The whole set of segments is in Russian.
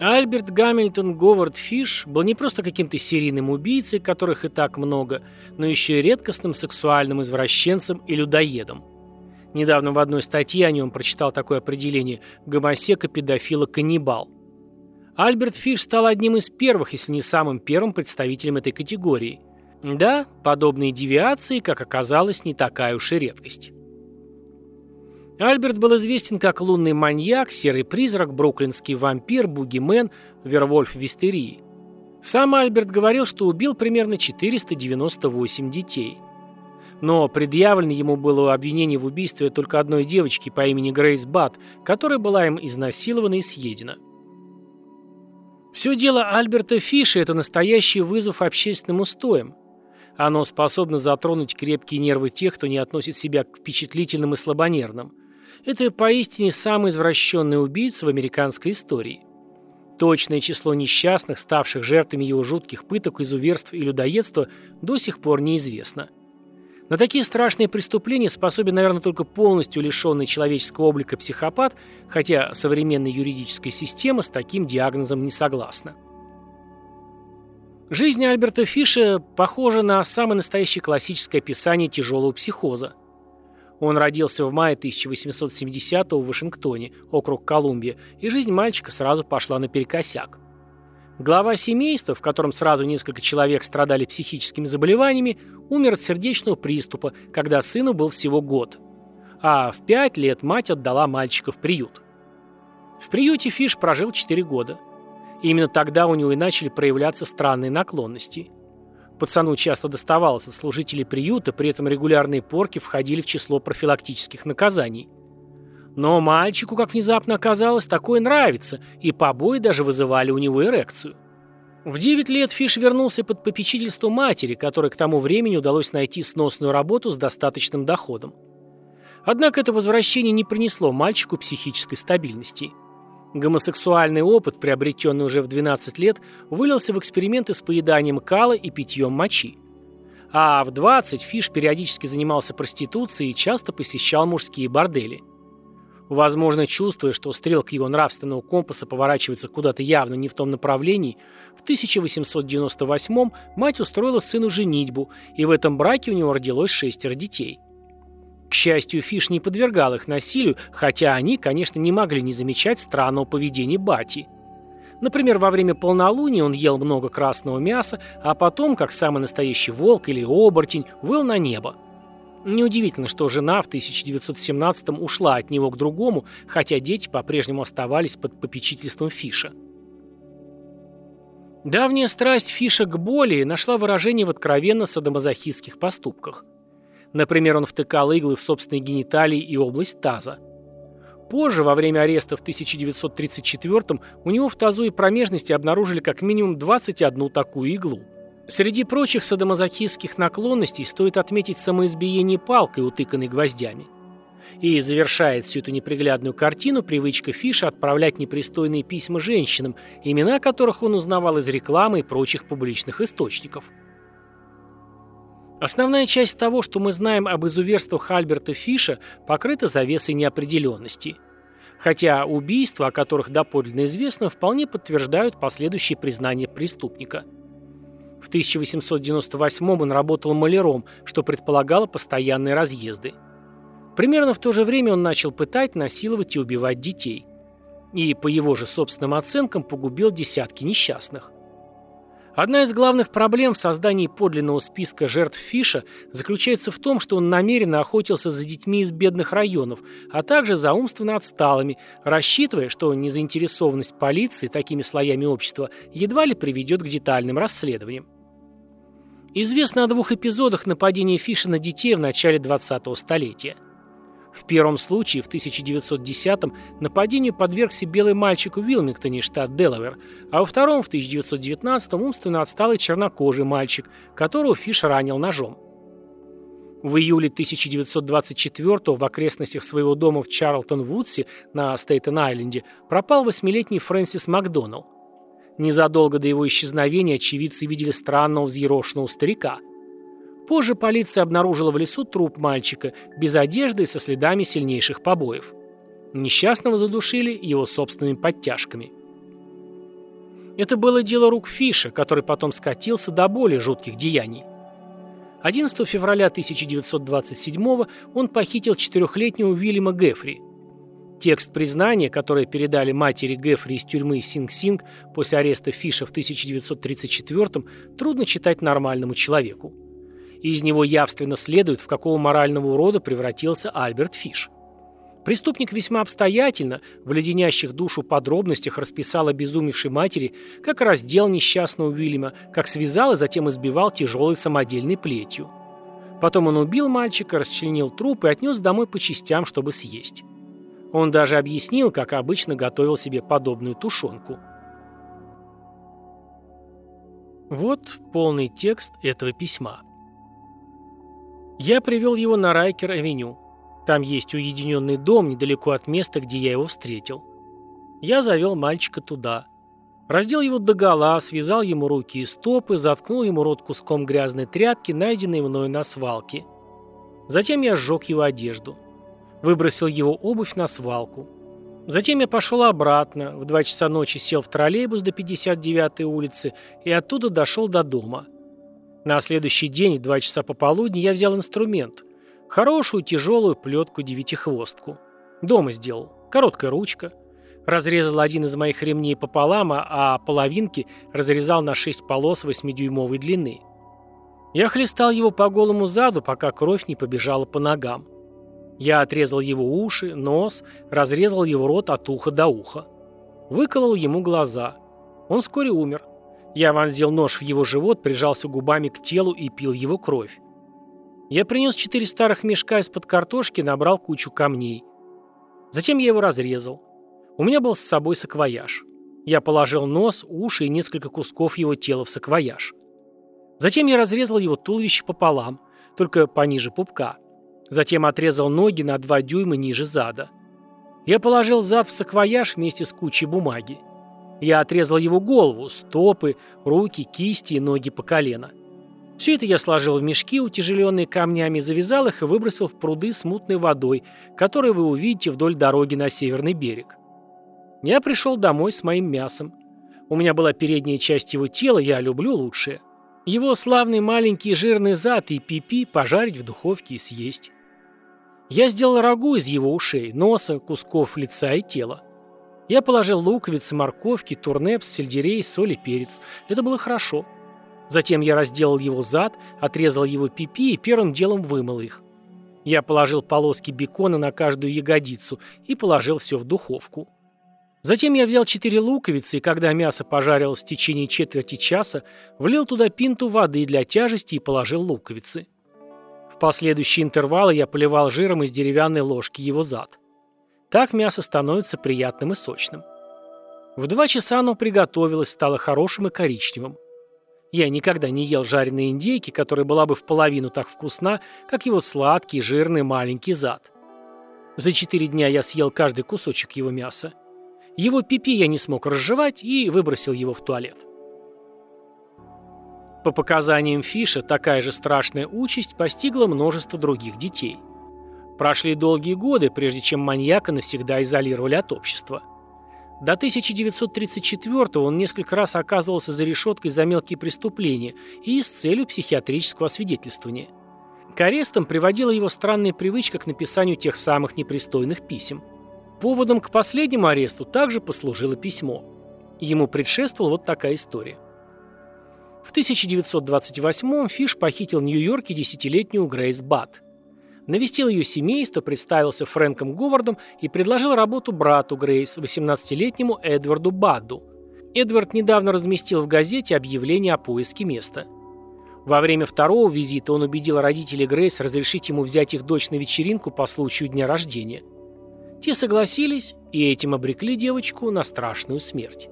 Альберт Гамильтон Говард Фиш был не просто каким-то серийным убийцей, которых и так много, но еще и редкостным сексуальным извращенцем и людоедом. Недавно в одной статье о нем прочитал такое определение «гомосека, педофила, каннибал». Альберт Фиш стал одним из первых, если не самым первым представителем этой категории. Да, подобные девиации, как оказалось, не такая уж и редкость. Альберт был известен как лунный маньяк, серый призрак, бруклинский вампир, бугимен, вервольф вистерии. Сам Альберт говорил, что убил примерно 498 детей. Но предъявлено ему было обвинение в убийстве только одной девочки по имени Грейс Бат, которая была им изнасилована и съедена. Все дело Альберта Фиша – это настоящий вызов общественным устоям. Оно способно затронуть крепкие нервы тех, кто не относит себя к впечатлительным и слабонервным. Это поистине самый извращенный убийца в американской истории. Точное число несчастных, ставших жертвами его жутких пыток, изуверств и людоедства, до сих пор неизвестно. На такие страшные преступления способен, наверное, только полностью лишенный человеческого облика психопат, хотя современная юридическая система с таким диагнозом не согласна. Жизнь Альберта Фиша похожа на самое настоящее классическое описание тяжелого психоза. Он родился в мае 1870-го в Вашингтоне, округ Колумбия, и жизнь мальчика сразу пошла наперекосяк. Глава семейства, в котором сразу несколько человек страдали психическими заболеваниями, умер от сердечного приступа, когда сыну был всего год. А в пять лет мать отдала мальчика в приют. В приюте Фиш прожил 4 года. И именно тогда у него и начали проявляться странные наклонности – Пацану часто доставалось от служителей приюта, при этом регулярные порки входили в число профилактических наказаний. Но мальчику, как внезапно оказалось, такое нравится, и побои даже вызывали у него эрекцию. В 9 лет Фиш вернулся под попечительство матери, которой к тому времени удалось найти сносную работу с достаточным доходом. Однако это возвращение не принесло мальчику психической стабильности – Гомосексуальный опыт, приобретенный уже в 12 лет, вылился в эксперименты с поеданием кала и питьем мочи. А в 20 Фиш периодически занимался проституцией и часто посещал мужские бордели. Возможно, чувствуя, что стрелка его нравственного компаса поворачивается куда-то явно не в том направлении, в 1898 мать устроила сыну женитьбу, и в этом браке у него родилось шестеро детей – к счастью, Фиш не подвергал их насилию, хотя они, конечно, не могли не замечать странного поведения Бати. Например, во время полнолуния он ел много красного мяса, а потом, как самый настоящий волк или оборотень, выл на небо. Неудивительно, что жена в 1917-м ушла от него к другому, хотя дети по-прежнему оставались под попечительством Фиша. Давняя страсть Фиша к боли нашла выражение в откровенно садомазохистских поступках – Например, он втыкал иглы в собственные гениталии и область таза. Позже, во время ареста в 1934 у него в тазу и промежности обнаружили как минимум 21 такую иглу. Среди прочих садомазохистских наклонностей стоит отметить самоизбиение палкой, утыканной гвоздями. И завершает всю эту неприглядную картину привычка Фиша отправлять непристойные письма женщинам, имена которых он узнавал из рекламы и прочих публичных источников. Основная часть того, что мы знаем об изуверствах Альберта Фиша, покрыта завесой неопределенности. Хотя убийства, о которых доподлинно известно, вполне подтверждают последующие признания преступника. В 1898 он работал маляром, что предполагало постоянные разъезды. Примерно в то же время он начал пытать, насиловать и убивать детей. И, по его же собственным оценкам, погубил десятки несчастных. Одна из главных проблем в создании подлинного списка жертв Фиша заключается в том, что он намеренно охотился за детьми из бедных районов, а также за умственно отсталыми, рассчитывая, что незаинтересованность полиции такими слоями общества едва ли приведет к детальным расследованиям. Известно о двух эпизодах нападения Фиша на детей в начале 20-го столетия – в первом случае, в 1910-м, нападению подвергся белый мальчик в Уилмингтоне, штат Делавер, а во втором, в 1919-м, умственно отсталый чернокожий мальчик, которого Фиш ранил ножом. В июле 1924 в окрестностях своего дома в Чарлтон-Вудсе на Стейтен-Айленде пропал восьмилетний Фрэнсис Макдоналл. Незадолго до его исчезновения очевидцы видели странного взъерошенного старика – Позже полиция обнаружила в лесу труп мальчика, без одежды и со следами сильнейших побоев. Несчастного задушили его собственными подтяжками. Это было дело рук Фиша, который потом скатился до более жутких деяний. 11 февраля 1927 он похитил четырехлетнего Уильяма Гефри. Текст признания, который передали матери Гефри из тюрьмы Синг-Синг после ареста Фиша в 1934 трудно читать нормальному человеку. Из него явственно следует, в какого морального урода превратился Альберт Фиш. Преступник весьма обстоятельно, в леденящих душу подробностях расписал обезумевшей матери, как раздел несчастного Уильяма, как связал и затем избивал тяжелой самодельной плетью. Потом он убил мальчика, расчленил труп и отнес домой по частям, чтобы съесть. Он даже объяснил, как обычно готовил себе подобную тушенку. Вот полный текст этого письма. Я привел его на Райкер-авеню. Там есть уединенный дом недалеко от места, где я его встретил. Я завел мальчика туда. Раздел его догола, связал ему руки и стопы, заткнул ему рот куском грязной тряпки, найденной мною на свалке. Затем я сжег его одежду. Выбросил его обувь на свалку. Затем я пошел обратно, в два часа ночи сел в троллейбус до 59-й улицы и оттуда дошел до дома. На следующий день, в два часа пополудни, я взял инструмент – Хорошую тяжелую плетку-девятихвостку. Дома сделал. Короткая ручка. Разрезал один из моих ремней пополам, а половинки разрезал на шесть полос восьмидюймовой длины. Я хлестал его по голому заду, пока кровь не побежала по ногам. Я отрезал его уши, нос, разрезал его рот от уха до уха. Выколол ему глаза. Он вскоре умер. Я вонзил нож в его живот, прижался губами к телу и пил его кровь. Я принес четыре старых мешка из-под картошки, набрал кучу камней. Затем я его разрезал. У меня был с собой саквояж. Я положил нос, уши и несколько кусков его тела в саквояж. Затем я разрезал его туловище пополам, только пониже пупка. Затем отрезал ноги на два дюйма ниже зада. Я положил зад в саквояж вместе с кучей бумаги. Я отрезал его голову, стопы, руки, кисти и ноги по колено. Все это я сложил в мешки, утяжеленные камнями, завязал их и выбросил в пруды с мутной водой, которые вы увидите вдоль дороги на северный берег. Я пришел домой с моим мясом. У меня была передняя часть его тела, я люблю лучшее. Его славный маленький жирный зад и пипи пожарить в духовке и съесть. Я сделал рагу из его ушей, носа, кусков лица и тела. Я положил луковицы, морковки, турнепс, сельдерей, соль и перец. Это было хорошо. Затем я разделал его зад, отрезал его пипи и первым делом вымыл их. Я положил полоски бекона на каждую ягодицу и положил все в духовку. Затем я взял четыре луковицы, и когда мясо пожарилось в течение четверти часа, влил туда пинту воды для тяжести и положил луковицы. В последующие интервалы я поливал жиром из деревянной ложки его зад. Так мясо становится приятным и сочным. В два часа оно приготовилось, стало хорошим и коричневым. Я никогда не ел жареные индейки, которая была бы в половину так вкусна, как его сладкий, жирный маленький зад. За четыре дня я съел каждый кусочек его мяса. Его пипи я не смог разжевать и выбросил его в туалет. По показаниям Фиша, такая же страшная участь постигла множество других детей. Прошли долгие годы, прежде чем маньяка навсегда изолировали от общества. До 1934 он несколько раз оказывался за решеткой за мелкие преступления и с целью психиатрического освидетельствования. К арестам приводила его странная привычка к написанию тех самых непристойных писем. Поводом к последнему аресту также послужило письмо. Ему предшествовала вот такая история. В 1928 Фиш похитил в Нью-Йорке десятилетнюю Грейс Бат навестил ее семейство, представился Фрэнком Говардом и предложил работу брату Грейс, 18-летнему Эдварду Бадду. Эдвард недавно разместил в газете объявление о поиске места. Во время второго визита он убедил родителей Грейс разрешить ему взять их дочь на вечеринку по случаю дня рождения. Те согласились и этим обрекли девочку на страшную смерть.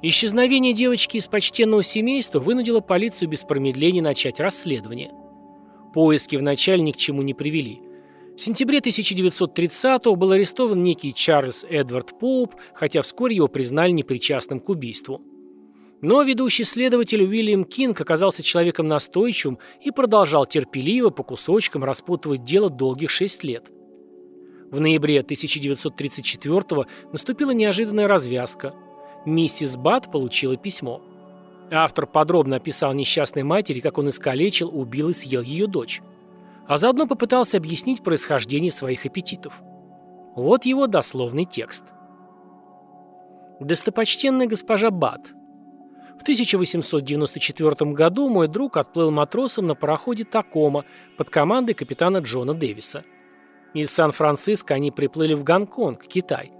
Исчезновение девочки из почтенного семейства вынудило полицию без промедления начать расследование – Поиски вначале ни к чему не привели. В сентябре 1930-го был арестован некий Чарльз Эдвард Поуп, хотя вскоре его признали непричастным к убийству. Но ведущий следователь Уильям Кинг оказался человеком настойчивым и продолжал терпеливо по кусочкам распутывать дело долгих шесть лет. В ноябре 1934-го наступила неожиданная развязка. Миссис Бат получила письмо. Автор подробно описал несчастной матери, как он искалечил, убил и съел ее дочь. А заодно попытался объяснить происхождение своих аппетитов. Вот его дословный текст. Достопочтенная госпожа Бат. В 1894 году мой друг отплыл матросом на пароходе «Такома» под командой капитана Джона Дэвиса. Из Сан-Франциско они приплыли в Гонконг, Китай.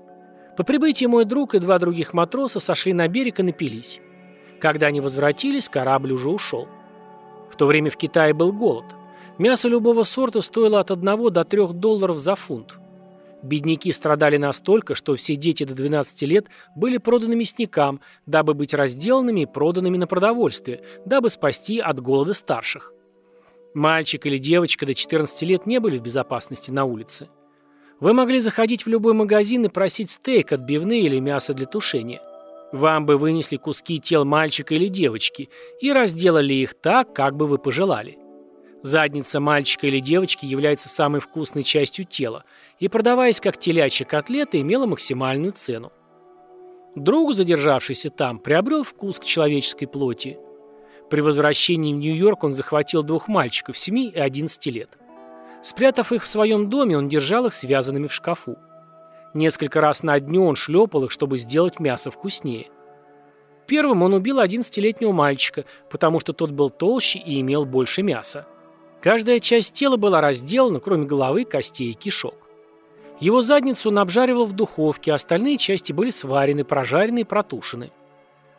По прибытии мой друг и два других матроса сошли на берег и напились. Когда они возвратились, корабль уже ушел. В то время в Китае был голод. Мясо любого сорта стоило от 1 до 3 долларов за фунт. Бедняки страдали настолько, что все дети до 12 лет были проданы мясникам, дабы быть разделанными и проданными на продовольствие, дабы спасти от голода старших. Мальчик или девочка до 14 лет не были в безопасности на улице. Вы могли заходить в любой магазин и просить стейк, отбивные или мясо для тушения. Вам бы вынесли куски тел мальчика или девочки и разделали их так, как бы вы пожелали. Задница мальчика или девочки является самой вкусной частью тела и, продаваясь как телячья котлета, имела максимальную цену. Друг, задержавшийся там, приобрел вкус к человеческой плоти. При возвращении в Нью-Йорк он захватил двух мальчиков 7 и 11 лет. Спрятав их в своем доме, он держал их связанными в шкафу. Несколько раз на дню он шлепал их, чтобы сделать мясо вкуснее. Первым он убил 11-летнего мальчика, потому что тот был толще и имел больше мяса. Каждая часть тела была разделана, кроме головы, костей и кишок. Его задницу он обжаривал в духовке, а остальные части были сварены, прожарены и протушены.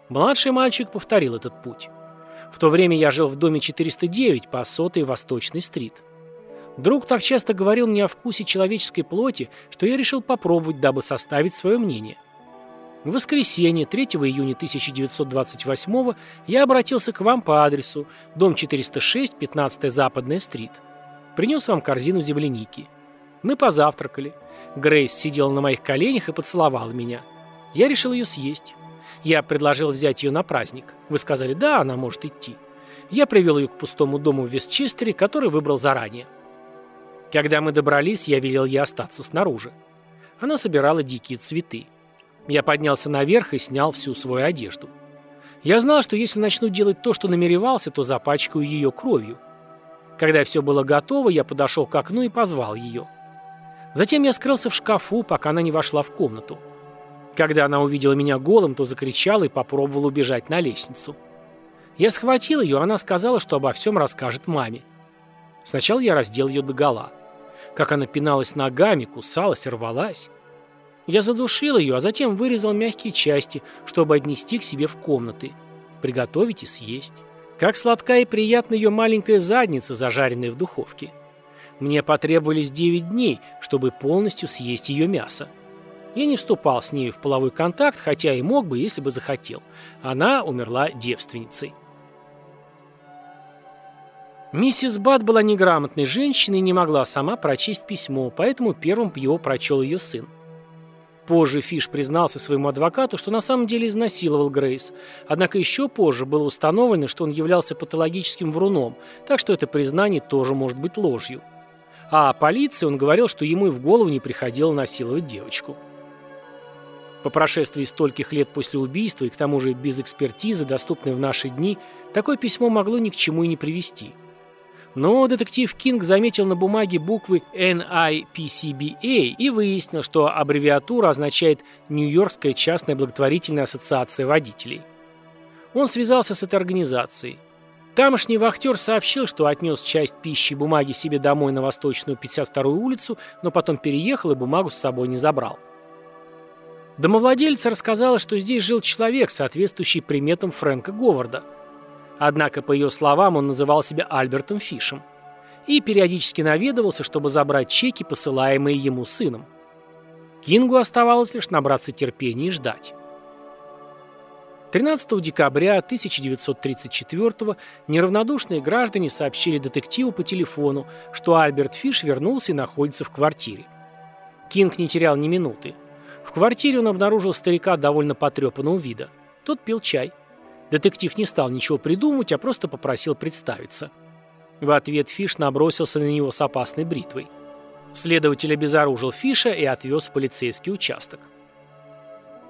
Младший мальчик повторил этот путь. В то время я жил в доме 409 по сотой Восточной стрит. Друг так часто говорил мне о вкусе человеческой плоти, что я решил попробовать, дабы составить свое мнение. В воскресенье, 3 июня 1928 я обратился к вам по адресу дом 406, 15 Западная стрит. Принес вам корзину земляники. Мы позавтракали. Грейс сидела на моих коленях и поцеловала меня. Я решил ее съесть. Я предложил взять ее на праздник. Вы сказали, да, она может идти. Я привел ее к пустому дому в Вестчестере, который выбрал заранее. Когда мы добрались, я велел ей остаться снаружи. Она собирала дикие цветы. Я поднялся наверх и снял всю свою одежду. Я знал, что если начну делать то, что намеревался, то запачкаю ее кровью. Когда все было готово, я подошел к окну и позвал ее. Затем я скрылся в шкафу, пока она не вошла в комнату. Когда она увидела меня голым, то закричала и попробовала убежать на лестницу. Я схватил ее, она сказала, что обо всем расскажет маме. Сначала я раздел ее догола как она пиналась ногами, кусалась, рвалась. Я задушил ее, а затем вырезал мягкие части, чтобы отнести к себе в комнаты. Приготовить и съесть. Как сладка и приятна ее маленькая задница, зажаренная в духовке. Мне потребовались 9 дней, чтобы полностью съесть ее мясо. Я не вступал с нею в половой контакт, хотя и мог бы, если бы захотел. Она умерла девственницей. Миссис Бат была неграмотной женщиной и не могла сама прочесть письмо, поэтому первым его прочел ее сын. Позже Фиш признался своему адвокату, что на самом деле изнасиловал Грейс, однако еще позже было установлено, что он являлся патологическим вруном, так что это признание тоже может быть ложью. А о полиции он говорил, что ему и в голову не приходило насиловать девочку. По прошествии стольких лет после убийства и к тому же без экспертизы, доступной в наши дни, такое письмо могло ни к чему и не привести – но детектив Кинг заметил на бумаге буквы NIPCBA и выяснил, что аббревиатура означает Нью-Йоркская частная благотворительная ассоциация водителей. Он связался с этой организацией. Тамошний вахтер сообщил, что отнес часть пищи и бумаги себе домой на Восточную 52-ю улицу, но потом переехал и бумагу с собой не забрал. Домовладельца рассказала, что здесь жил человек, соответствующий приметам Фрэнка Говарда – Однако, по ее словам, он называл себя Альбертом Фишем. И периодически наведывался, чтобы забрать чеки, посылаемые ему сыном. Кингу оставалось лишь набраться терпения и ждать. 13 декабря 1934 неравнодушные граждане сообщили детективу по телефону, что Альберт Фиш вернулся и находится в квартире. Кинг не терял ни минуты. В квартире он обнаружил старика довольно потрепанного вида. Тот пил чай. Детектив не стал ничего придумывать, а просто попросил представиться. В ответ Фиш набросился на него с опасной бритвой. Следователь обезоружил Фиша и отвез в полицейский участок.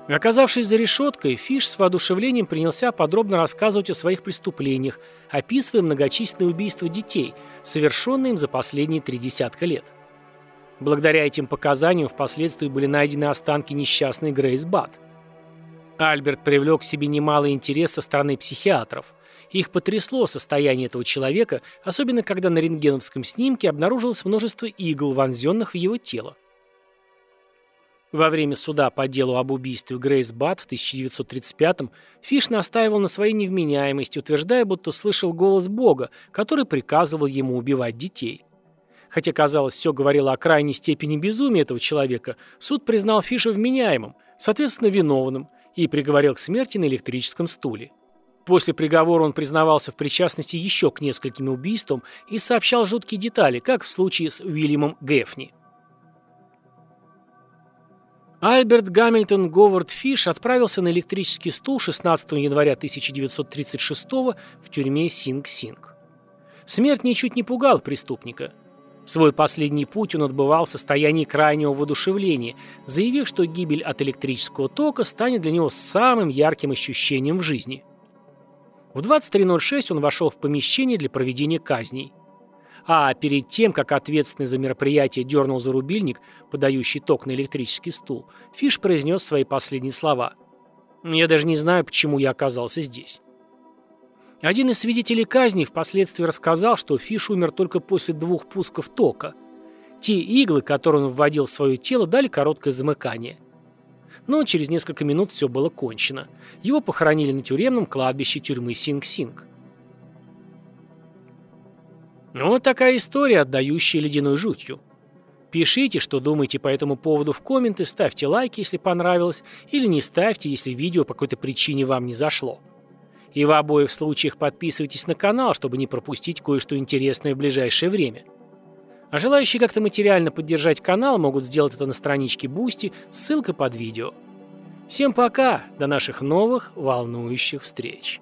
Оказавшись за решеткой, Фиш с воодушевлением принялся подробно рассказывать о своих преступлениях, описывая многочисленные убийства детей, совершенные им за последние три десятка лет. Благодаря этим показаниям впоследствии были найдены останки несчастной Грейс Бат. Альберт привлек к себе немалый интерес со стороны психиатров. Их потрясло состояние этого человека, особенно когда на рентгеновском снимке обнаружилось множество игл, вонзенных в его тело. Во время суда по делу об убийстве Грейс Бат в 1935-м Фиш настаивал на своей невменяемости, утверждая, будто слышал голос Бога, который приказывал ему убивать детей. Хотя, казалось, все говорило о крайней степени безумия этого человека, суд признал Фиша вменяемым, соответственно, виновным, и приговорил к смерти на электрическом стуле. После приговора он признавался в причастности еще к нескольким убийствам и сообщал жуткие детали, как в случае с Уильямом Гефни. Альберт Гамильтон Говард Фиш отправился на электрический стул 16 января 1936 в тюрьме Синг-Синг. Смерть ничуть не пугал преступника. Свой последний путь он отбывал в состоянии крайнего воодушевления, заявив, что гибель от электрического тока станет для него самым ярким ощущением в жизни. В 23.06 он вошел в помещение для проведения казней. А перед тем, как ответственный за мероприятие дернул за рубильник, подающий ток на электрический стул, Фиш произнес свои последние слова. «Я даже не знаю, почему я оказался здесь». Один из свидетелей казни впоследствии рассказал, что Фиш умер только после двух пусков тока. Те иглы, которые он вводил в свое тело, дали короткое замыкание. Но через несколько минут все было кончено. Его похоронили на тюремном кладбище тюрьмы Синг-Синг. Ну, вот такая история, отдающая ледяной жутью. Пишите, что думаете по этому поводу в комменты, ставьте лайки, если понравилось, или не ставьте, если видео по какой-то причине вам не зашло. И в обоих случаях подписывайтесь на канал, чтобы не пропустить кое-что интересное в ближайшее время. А желающие как-то материально поддержать канал могут сделать это на страничке Boosty, ссылка под видео. Всем пока, до наших новых волнующих встреч.